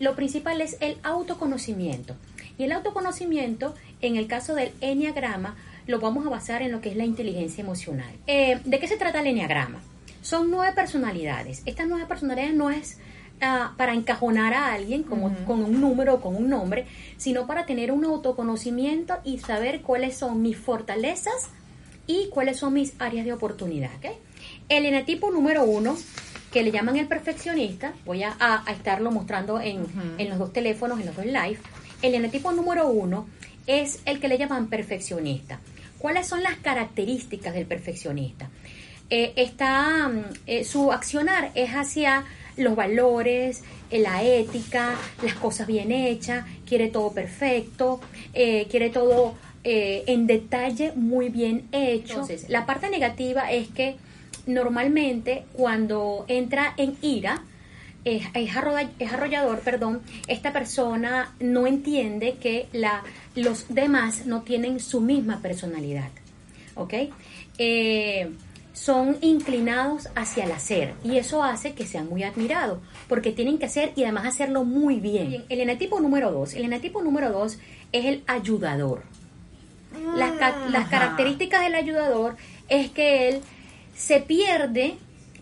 Lo principal es el autoconocimiento. Y el autoconocimiento, en el caso del enneagrama, lo vamos a basar en lo que es la inteligencia emocional. Eh, ¿De qué se trata el enneagrama? Son nueve personalidades. Estas nueve personalidades no es ah, para encajonar a alguien como, con un número o con un nombre, sino para tener un autoconocimiento y saber cuáles son mis fortalezas y cuáles son mis áreas de oportunidad. El enetipo número uno que le llaman el perfeccionista, voy a, estarlo mostrando en, los dos teléfonos, en los dos live, el enetipo número uno es el que le llaman perfeccionista. ¿Cuáles son las características del perfeccionista? Eh, está, mm, eh, su accionar es hacia los valores, eh, la ética, las cosas bien hechas, quiere todo perfecto, quiere todo en detalle muy bien hecho. Entonces, la parte negativa es que normalmente cuando entra en ira, es, arrollador, perdón, esta persona no entiende que la, los demás no tienen su misma personalidad, ¿ok? Eh, son inclinados hacia el hacer y eso hace que sean muy admirados porque tienen que hacer y además hacerlo muy bien. El enetipo número dos, el enetipo número dos es el ayudador. Las, las características del ayudador es que él se pierde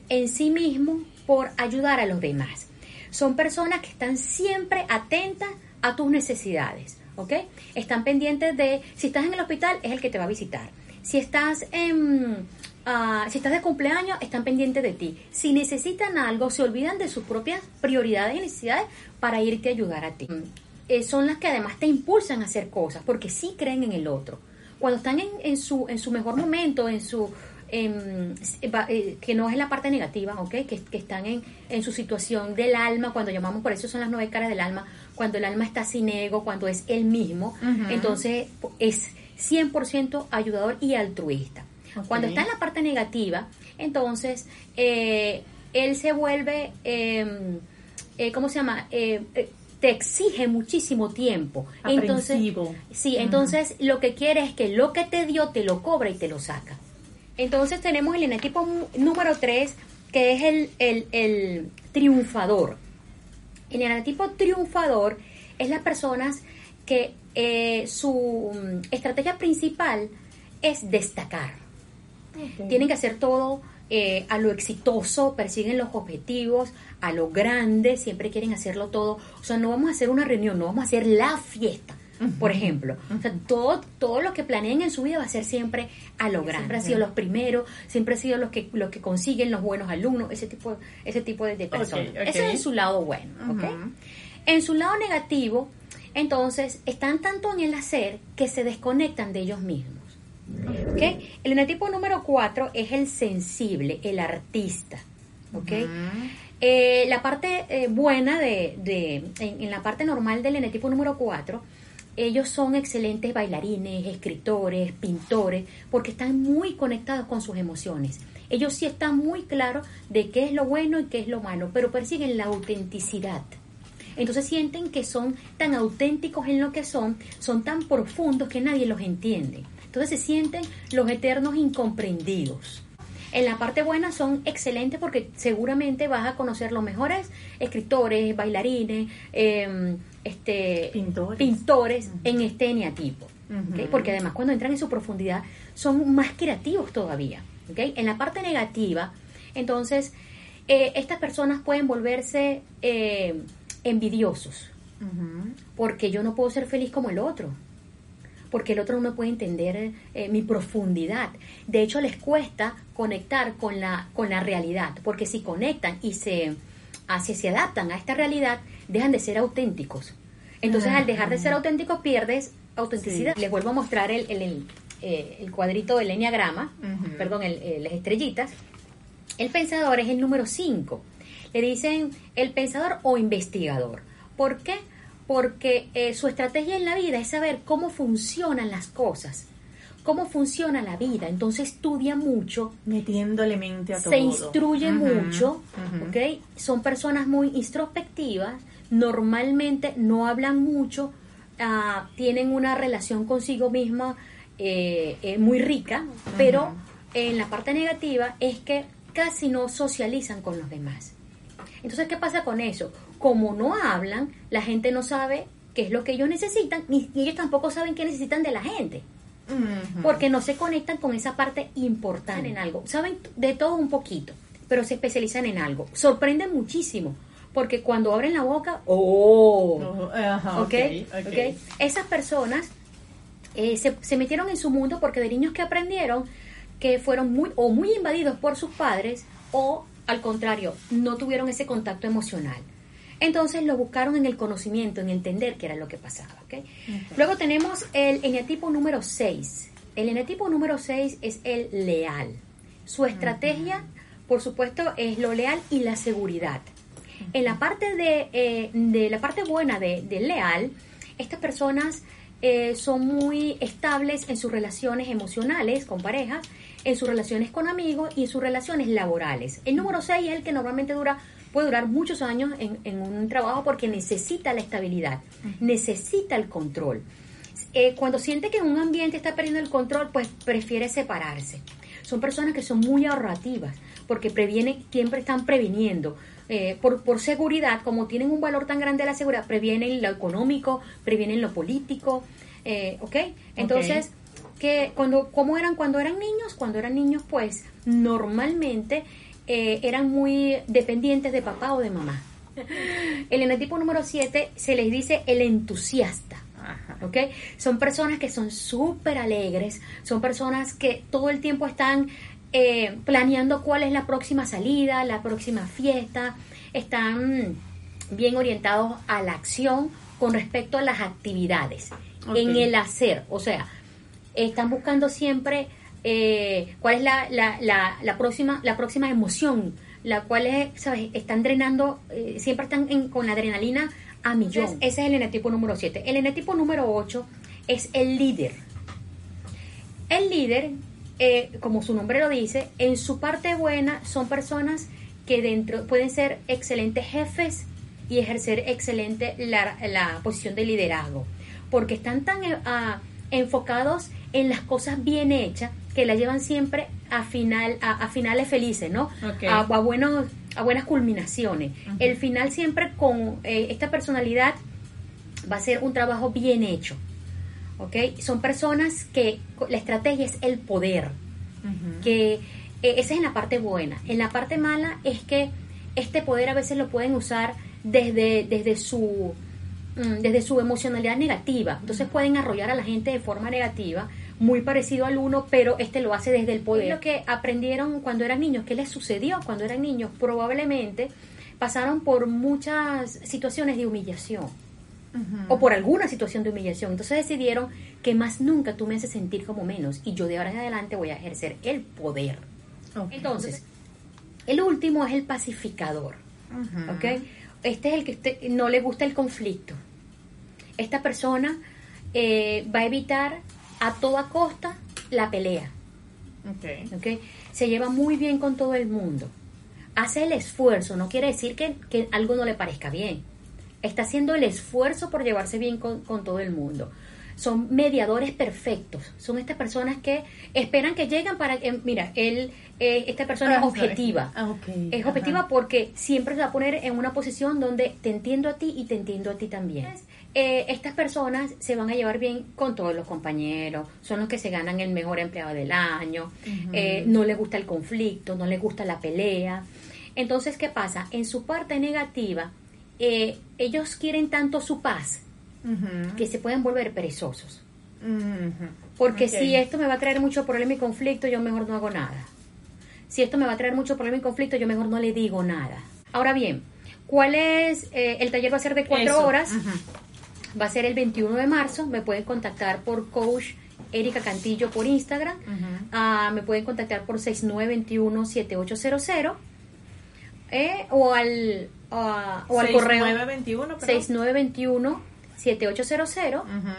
en sí mismo por ayudar a los demás. Son personas que están siempre atentas a tus necesidades, ¿ok? Están pendientes de, si estás en el hospital, es el que te va a visitar. Si estás en, ah, si estás de cumpleaños, están pendientes de ti. Si necesitan algo, se olvidan de sus propias prioridades y necesidades para irte a ayudar a ti. Eh, son las que además te impulsan a hacer cosas, porque sí creen en el otro. Cuando están en, en, su, en su mejor momento, en su eh, que no es la parte negativa, ¿ok? Que, están en, en, su situación del alma, cuando llamamos, por eso son las nueve caras del alma, cuando el alma está sin ego, cuando es él mismo, entonces es 100% ayudador y altruista. Cuando está en la parte negativa, entonces eh, él se vuelve, em, eh, ¿cómo se llama? te exige muchísimo tiempo. Entonces, sí, entonces lo que quiere es que lo que te dio te lo cobra y te lo saca. Entonces tenemos el eneatipo número 3, que es el, triunfador. El eneatipo triunfador es las personas que eh, su mm, estrategia principal es destacar. Tienen que hacer todo eh, a lo exitoso, persiguen los objetivos, a lo grande, siempre quieren hacerlo todo. O sea, no vamos a hacer una reunión, no vamos a hacer la fiesta por ejemplo. O sea, todo, todo lo que planeen en su vida va a ser siempre a lograr. Siempre han sido los primeros, siempre han sido los que, los que consiguen los buenos alumnos, ese tipo, ese tipo de, personas. Ese es su lado bueno, En su lado negativo, entonces, están tanto en el hacer que se desconectan de ellos mismos. ¿Okay? El enetipo número 4 es el sensible, el artista. ¿okay? Eh, la parte eh, buena de, de en, en, la parte normal del enetipo número 4 ellos son excelentes bailarines, escritores, pintores, porque están muy conectados con sus emociones. Ellos sí están muy claros de qué es lo bueno y qué es lo malo, pero persiguen la autenticidad. Entonces sienten que son tan auténticos en lo que son, son tan profundos que nadie los entiende. Entonces se sienten los eternos incomprendidos. En la parte buena son excelentes porque seguramente vas a conocer los mejores escritores, bailarines, eh, este, pintores, en este eneatipo. Porque además cuando entran en su profundidad son más creativos todavía. En la parte negativa, entonces, eh, estas personas pueden volverse eh, envidiosos. Porque yo no puedo ser feliz como el otro. Porque el otro no me puede entender eh, mi profundidad. De hecho, les cuesta conectar con la, con la realidad. Porque si conectan y se, así se adaptan a esta realidad, dejan de ser auténticos. Entonces, al dejar de ser auténticos, pierdes autenticidad. Les vuelvo a mostrar el, el, eh, cuadrito del enneagrama, perdón, eh, las estrellitas. El pensador es el número 5. Le dicen el pensador o investigador. ¿Por qué? Porque eh, su estrategia en la vida es saber cómo funcionan las cosas cómo funciona la vida. Entonces estudia mucho. Metiéndole mente a todo. Se instruye mucho, ¿ok? Son personas muy introspectivas, normalmente no hablan mucho, ah, tienen una relación consigo misma eh, eh, muy rica, pero en la parte negativa es que casi no socializan con los demás. Entonces, ¿qué pasa con eso? como no hablan, la gente no sabe qué es lo que ellos necesitan, ni ni ellos tampoco saben qué necesitan de la gente. Porque no se conectan con esa parte importante en algo. Saben de todo un poquito, pero se especializan en algo. Sorprenden muchísimo, porque cuando abren la boca, ¡oh! Oh, ajá, ¿ok? ok, ok. ¿ok? Esas personas eh, se, se metieron en su mundo porque de niños que aprendieron que fueron muy o muy invadidos por sus padres o al contrario, no tuvieron ese contacto emocional. Entonces lo buscaron en el conocimiento, en entender qué era lo que pasaba. ¿ok? Luego tenemos el eneatipo número 6. El eneatipo número 6 es el leal. Su estrategia, por supuesto, es lo leal y la seguridad. En la parte de, eh, de la parte buena de, del leal, estas personas eh, son muy estables en sus relaciones emocionales con parejas, en sus relaciones con amigos y en sus relaciones laborales. El número 6 es el que normalmente dura, puede durar muchos años en, en un trabajo porque necesita la estabilidad, necesita el control. Eh, cuando siente que en un ambiente está perdiendo el control, pues prefiere separarse. Son personas que son muy ahorrativas porque previenen, siempre están previniendo. Eh, por, por seguridad, como tienen un valor tan grande la seguridad, previenen lo económico, previenen lo político, eh, ¿ok? Entonces, que cuando, ¿cómo eran cuando eran niños? Cuando eran niños, pues normalmente eh, eran muy dependientes de papá o de mamá. El enetipo número 7 se les dice el entusiasta. Ajá. ¿ok? Son personas que son súper alegres, son personas que todo el tiempo están eh, planeando cuál es la próxima salida, la próxima fiesta, están bien orientados a la acción con respecto a las actividades, en el hacer, o sea, están buscando siempre eh, cuál es la, la, la, la próxima la próxima emoción, la cual es, ¿sabes? Están drenando, eh, siempre están en- con la adrenalina a millón. Entonces, ese es el enetipo número 7. El enetipo número 8 es el líder. El líder, eh, como su nombre lo dice, en su parte buena son personas que dentro pueden ser excelentes jefes y ejercer excelente la, la posición de liderazgo, porque están tan ah, enfocados en las cosas bien hechas que la llevan siempre a final a, a finales felices, ¿no? A, a buenos a buenas culminaciones. El final siempre con eh, esta personalidad va a ser un trabajo bien hecho. ¿Ok? Son personas que la estrategia es el poder. Que eh, esa es en la parte buena. En la parte mala es que este poder a veces lo pueden usar desde, desde su mm, desde su emocionalidad negativa. Entonces pueden arrollar a la gente de forma negativa, muy parecido al uno, pero este lo hace desde el poder. Lo que aprendieron cuando eran niños, ¿qué les sucedió cuando eran niños? Probablemente pasaron por muchas situaciones de humillación o por alguna situación de humillación. Entonces decidieron que más nunca tú me haces sentir como menos y yo de ahora en adelante voy a ejercer el poder. Entonces, el último es el pacificador. Este es el que usted- no le gusta el conflicto. Esta persona eh, va a evitar a toda costa la pelea. Se lleva muy bien con todo el mundo. Hace el esfuerzo, no quiere decir que, que algo no le parezca bien. Está haciendo el esfuerzo por llevarse bien con, con todo el mundo. Son mediadores perfectos. Son estas personas que esperan que llegan para... eh, mira, él, eh, esta persona es objetiva. ah. Es Ajá. objetiva porque siempre se va a poner en una posición donde te entiendo a ti y te entiendo a ti también. Eh, estas personas se van a llevar bien con todos los compañeros, son los que se ganan el mejor empleado del año, eh, no les gusta el conflicto, no les gusta la pelea. Entonces, ¿qué pasa? En su parte negativa, eh, ellos quieren tanto su paz que se pueden volver perezosos. Porque si esto me va a traer mucho problema y conflicto, yo mejor no hago nada. Si esto me va a traer mucho problema y conflicto, yo mejor no le digo nada. Ahora bien, ¿cuál es? eh, el taller va a ser de cuatro Eso. horas. Va a ser el 21 de marzo. Me pueden contactar por coach Erika Cantillo por Instagram. Ah, me pueden contactar por 6921-7800 eh, o al, o al correo 6921, perdón. 6921-7800 Ujú.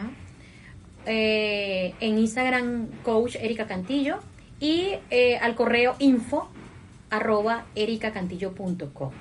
eh, en Instagram coach Erika Cantillo y eh, al correo info arroba ericacantillo.com.